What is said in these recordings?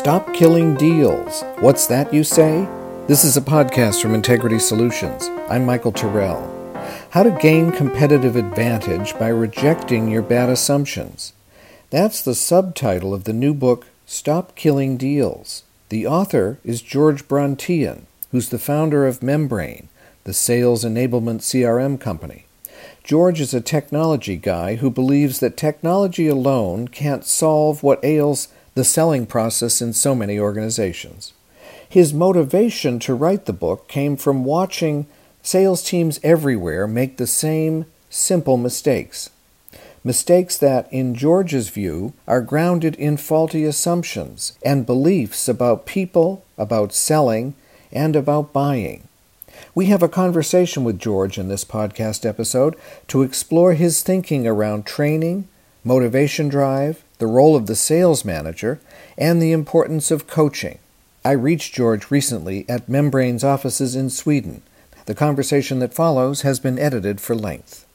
Stop killing deals. What's that, you say? This is a podcast from Integrity Solutions. I'm Michael Terrell. How to gain competitive advantage by rejecting your bad assumptions. That's the subtitle of the new book, Stop Killing Deals. The author is George Brontén, who's the founder of Membrain, the sales enablement CRM company. George is a technology guy who believes that technology alone can't solve what ails the selling process in so many organizations. His motivation to write the book came from watching sales teams everywhere make the same simple mistakes. Mistakes that, in George's view, are grounded in faulty assumptions and beliefs about people, about selling, and about buying. We have a conversation with George in this podcast episode to explore his thinking around training, motivation drive, the role of the sales manager, and the importance of coaching. I reached George recently at Membrain's offices in Sweden. The conversation that follows has been edited for length.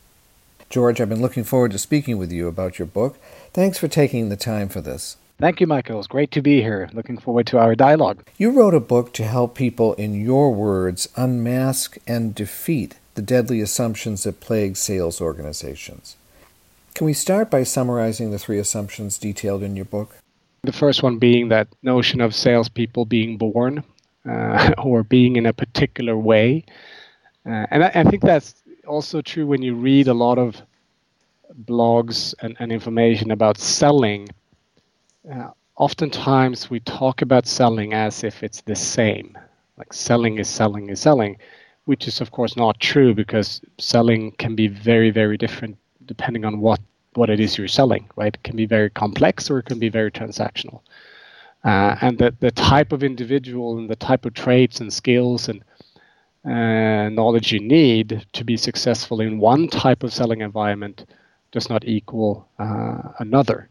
George, I've been looking forward to speaking with you about your book. Thanks for taking the time for this. Thank you, Michael. It's great to be here. Looking forward to our dialogue. You wrote a book to help people, in your words, unmask and defeat the deadly assumptions that plague sales organizations. Can we start by summarizing the three assumptions detailed in your book? The first one being that notion of salespeople being born uh, or being in a particular way. Uh, and I, I, think that's also true when you read a lot of blogs and, and information about selling uh, oftentimes we talk about selling as if it's the same, like selling is selling is selling, which is of course not true because selling can be very very different depending on what what it is you're selling. Right, it can be very complex or it can be very transactional. Uh, and the, the type of individual and the type of traits and skills and uh, knowledge you need to be successful in one type of selling environment does not equal uh, another.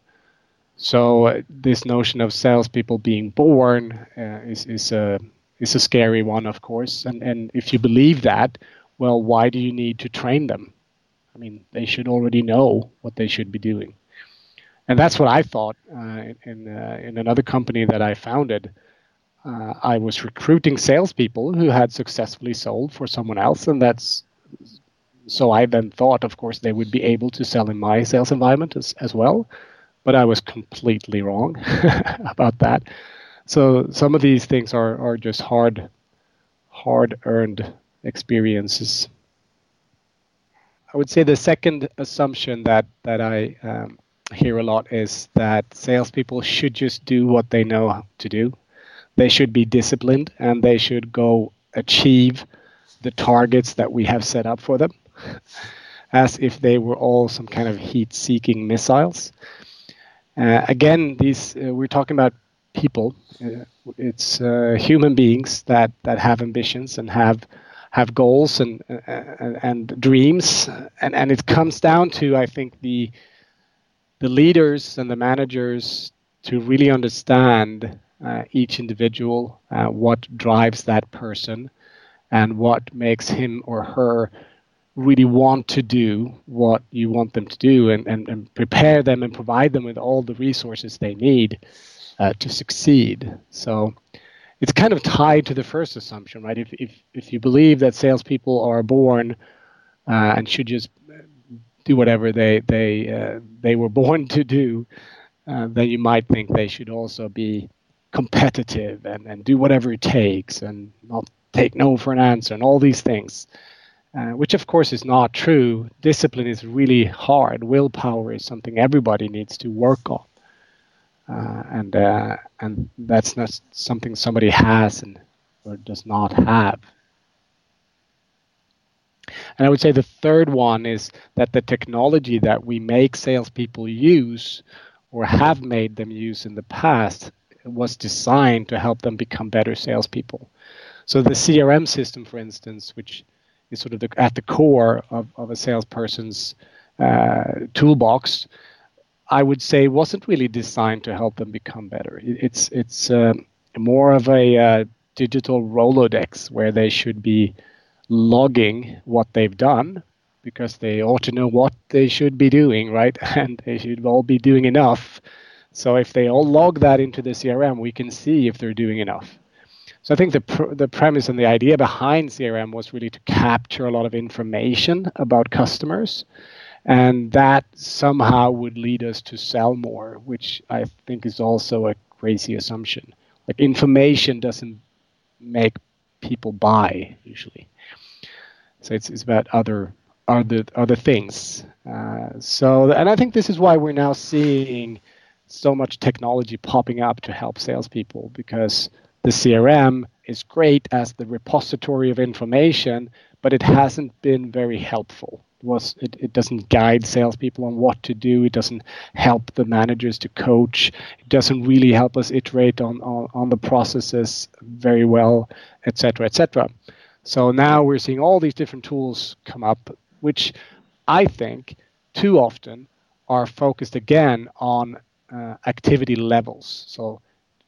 So uh, this notion of salespeople being born uh, is is a is a scary one, of course. And and if you believe that, well, why do you need to train them? I mean, they should already know what they should be doing. And that's what I thought uh, in uh, in another company that I founded. Uh, I was recruiting salespeople who had successfully sold for someone else, and that's so I then thought, of course, they would be able to sell in my sales environment as, as well but I was completely wrong about that. So some of these things are, are just hard, hard earned experiences. I would say the second assumption that that I um, hear a lot is that salespeople should just do what they know to do. They should be disciplined and they should go achieve the targets that we have set up for them, as if they were all some kind of heat-seeking missiles. Uh, again, these uh, we're talking about people. Uh, it's uh, human beings that that have ambitions and have have goals and and, and dreams, and and it comes down to I think the the leaders and the managers to really understand uh, each individual, uh, what drives that person, and what makes him or her really want to do what you want them to do and, and, and prepare them and provide them with all the resources they need uh, to succeed. So it's kind of tied to the first assumption, right? If, if, if you believe that salespeople are born uh, and should just do whatever they, they, uh, they were born to do, uh, then you might think they should also be competitive and, and do whatever it takes and not take no for an answer and all these things. Uh, which of course is not true. Discipline is really hard. Willpower is something everybody needs to work on, uh, and uh, and that's not something somebody has and or does not have. And I would say the third one is that the technology that we make salespeople use or have made them use in the past was designed to help them become better salespeople. So the CRM system, for instance, which is sort of the, at the core of, of a salesperson's uh, toolbox, I would say wasn't really designed to help them become better. It's it's uh, more of a uh, digital Rolodex where they should be logging what they've done because they ought to know what they should be doing, right? And they should all be doing enough So if they all log that into the CRM, we can see if they're doing enough. So I think the pr- the premise and the idea behind CRM was really to capture a lot of information about customers, and that somehow would lead us to sell more, which I think is also a crazy assumption. Like information doesn't make people buy usually. So it's it's about other other other things. Uh, so and I think this is why we're now seeing so much technology popping up to help salespeople because the CRM is great as the repository of information, but it hasn't been very helpful. Was it, it doesn't guide salespeople on what to do. It doesn't help the managers to coach. It doesn't really help us iterate on on, on the processes very well, etc. etc. So now we're seeing all these different tools come up, which I think too often are focused again on uh, activity levels. So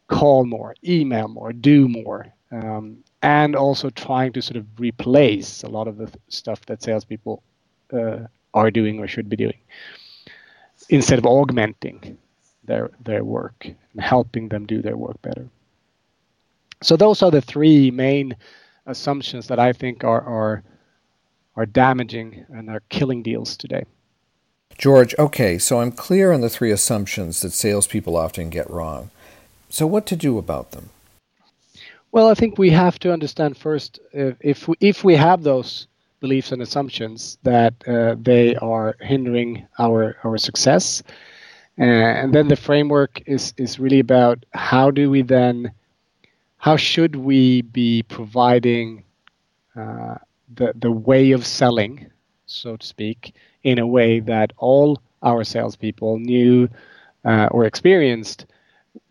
call more, email more, do more, um, and also trying to sort of replace a lot of the th- stuff that salespeople are doing or should be doing, instead of augmenting their their work and helping them do their work better. So those are the three main assumptions that I think are are are damaging and are killing deals today. George, okay, so I'm clear on the three assumptions that salespeople often get wrong. So, what to do about them? Well, I think we have to understand first uh, if we, if we have those beliefs and assumptions that uh, they are hindering our our success, uh, and then the framework is is really about how do we then, how should we be providing uh, the the way of selling, so to speak, in a way that all our salespeople, new uh, or experienced,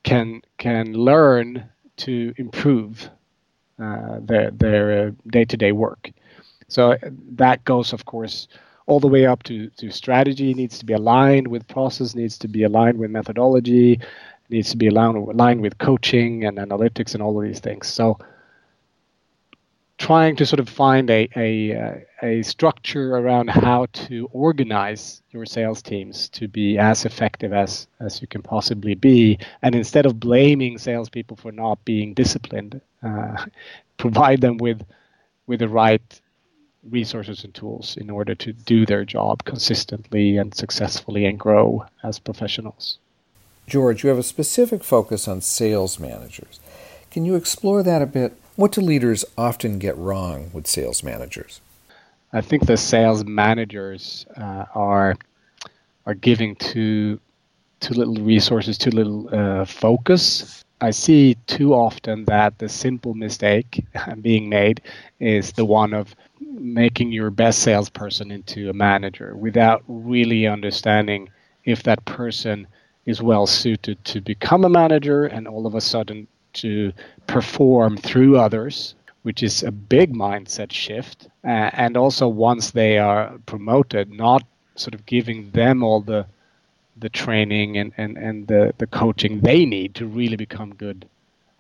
can can learn to improve uh, their their day to day work. So uh, that goes, of course, all the way up to, to strategy needs to be aligned with process, needs to be aligned with methodology, needs to be aligned, aligned with coaching and analytics and all of these things. So trying to sort of find a, a, uh, a structure around how to organize your sales teams to be as effective as, as you can possibly be. And instead of blaming salespeople for not being disciplined, uh, provide them with, with the right resources and tools in order to do their job consistently and successfully and grow as professionals. George, you have a specific focus on sales managers. Can you explore that a bit? What do leaders often get wrong with sales managers? I think the sales managers uh, are are giving too too little resources, too little uh, focus. I see too often that the simple mistake being made is the one of making your best salesperson into a manager without really understanding if that person is well suited to become a manager and all of a sudden to perform through others, which is a big mindset shift. Uh, and also, once they are promoted, not sort of giving them all the the training and, and, and the, the coaching they need to really become good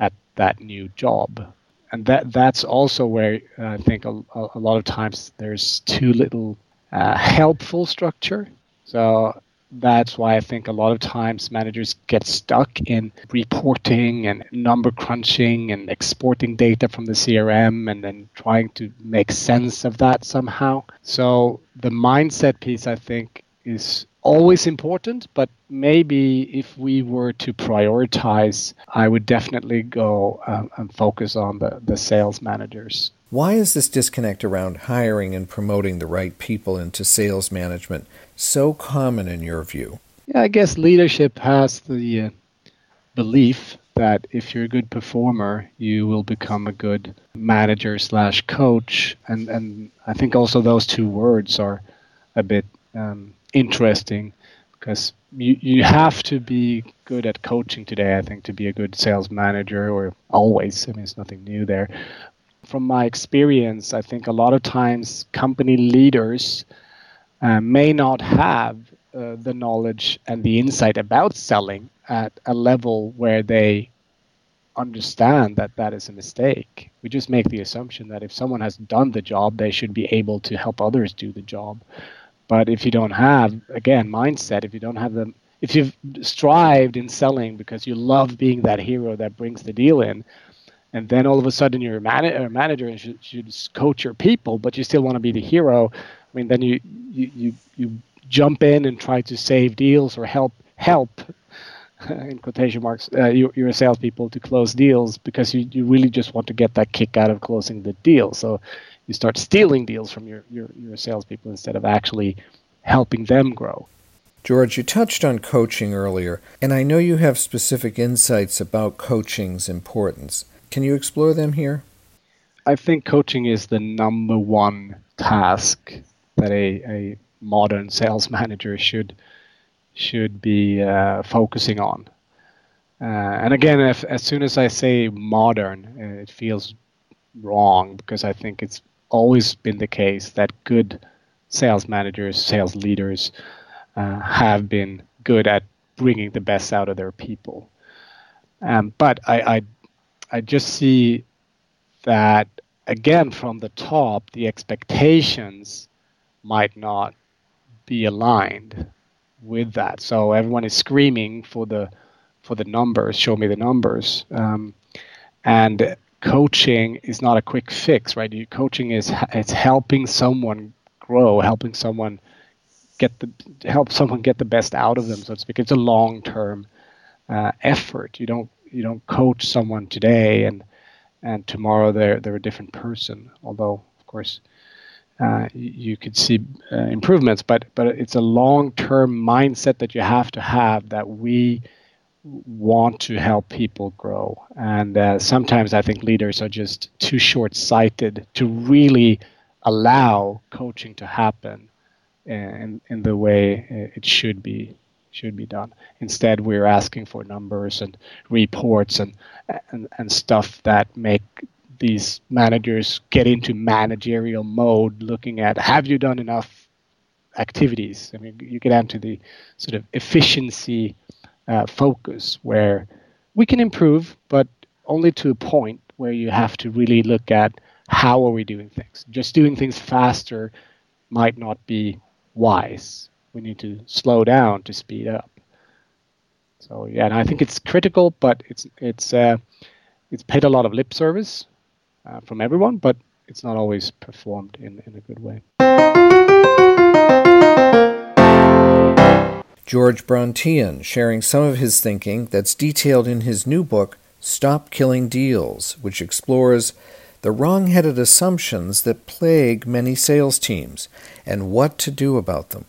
at that new job. And that that's also where uh, I think a, a lot of times there's too little uh, helpful structure. So that's why I think a lot of times managers get stuck in reporting and number crunching and exporting data from the CRM and then trying to make sense of that somehow. So the mindset piece, I think, is always important, but maybe if we were to prioritize, I would definitely go um, and focus on the, the sales managers. Why is this disconnect around hiring and promoting the right people into sales management so common in your view? Yeah, I guess leadership has the uh, belief that if you're a good performer, you will become a good manager slash coach, and and I think also those two words are a bit um, interesting because you you have to be good at coaching today. I think to be a good sales manager, or always. I mean, it's nothing new there from my experience, I think a lot of times company leaders uh, may not have uh, the knowledge and the insight about selling at a level where they understand that that is a mistake. We just make the assumption that if someone has done the job, they should be able to help others do the job. But if you don't have, again, mindset, if you don't have the if you've strived in selling because you love being that hero that brings the deal in, and then all of a sudden you're a, man- a manager and should, should coach your people, but you still want to be the hero. I mean, then you, you you you jump in and try to save deals or help help in quotation marks uh, your, your salespeople to close deals because you, you really just want to get that kick out of closing the deal. So you start stealing deals from your, your, your salespeople instead of actually helping them grow. George, you touched on coaching earlier, and I know you have specific insights about coaching's importance. Can you explore them here? I think coaching is the number one task that a, a modern sales manager should should be uh, focusing on. Uh, and again, if, as soon as I say modern, uh, it feels wrong because I think it's always been the case that good sales managers, sales leaders uh, have been good at bringing the best out of their people. Um, but I, I, I just see that again from the top, the expectations might not be aligned with that. So everyone is screaming for the for the numbers. Show me the numbers. Um, and coaching is not a quick fix, right? You, coaching is it's helping someone grow, helping someone get the help someone get the best out of them, so. It's a long term uh, effort. You don't you don't coach someone today and and tomorrow they're they're a different person. Although of course uh, you could see uh, improvements, but but it's a long-term mindset that you have to have that we want to help people grow. And uh, sometimes I think leaders are just too short-sighted to really allow coaching to happen in in the way it should be should be done. Instead, we're asking for numbers and reports and and, and stuff that make these managers get into managerial mode, looking at have you done enough activities? I mean, you get into the sort of efficiency uh, focus where we can improve, but only to a point where you have to really look at how are we doing things. Just doing things faster might not be wise. We need to slow down to speed up. So yeah, and I think it's critical, but it's it's uh, it's paid a lot of lip service uh, from everyone, but it's not always performed in, in a good way. George Brontén sharing some of his thinking that's detailed in his new book, Stop Killing Deals, which explores the wrong headed assumptions that plague many sales teams and what to do about them.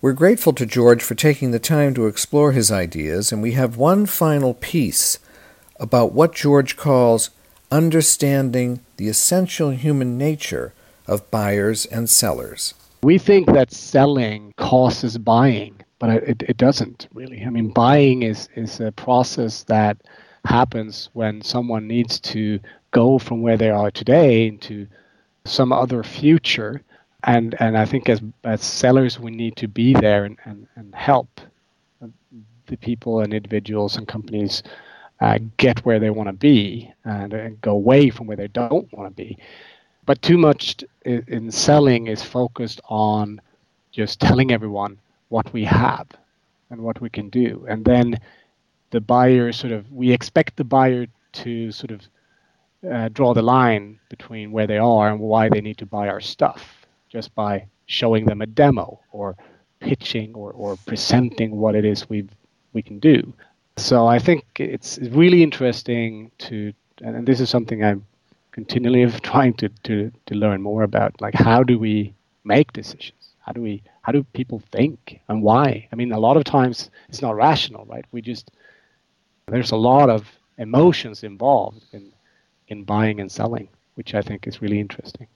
We're grateful to George for taking the time to explore his ideas, and we have one final piece about what George calls understanding the essential human nature of buyers and sellers. We think that selling causes buying, but it, it doesn't really. I mean, buying is, is a process that happens when someone needs to go from where they are today into some other future. And, and I think as, as sellers, we need to be there and, and, and help the people and individuals and companies uh, get where they want to be and, and, go away from where they don't want to be. But too much in, in selling is focused on just telling everyone what we have and what we can do. And then the buyer sort of, we expect the buyer to sort of uh, draw the line between where they are and why they need to buy our stuff just by showing them a demo or pitching or, or presenting what it is we we can do. So I think it's really interesting to, and this is something I'm continually trying to, to, to learn more about. Like, how do we make decisions? How do we, how do people think and why? I mean, a lot of times it's not rational, right? We just, there's a lot of emotions involved in, in buying and selling, which I think is really interesting.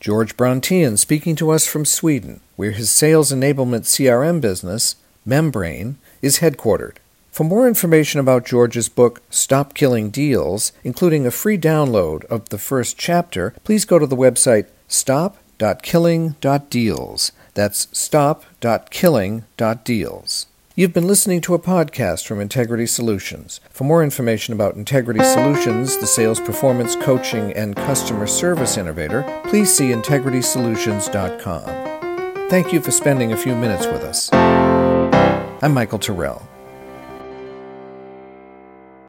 George Brontén speaking to us from Sweden, where his sales enablement CRM business, Membrain, is headquartered. For more information about George's book, Stop Killing Deals, including a free download of the first chapter, please go to the website stop.killing.deals. That's stop.killing.deals. You've been listening to a podcast from Integrity Solutions. For more information about Integrity Solutions, the sales performance coaching and customer service innovator, please see integritysolutions.com. Thank you for spending a few minutes with us. I'm Michael Tyrrell.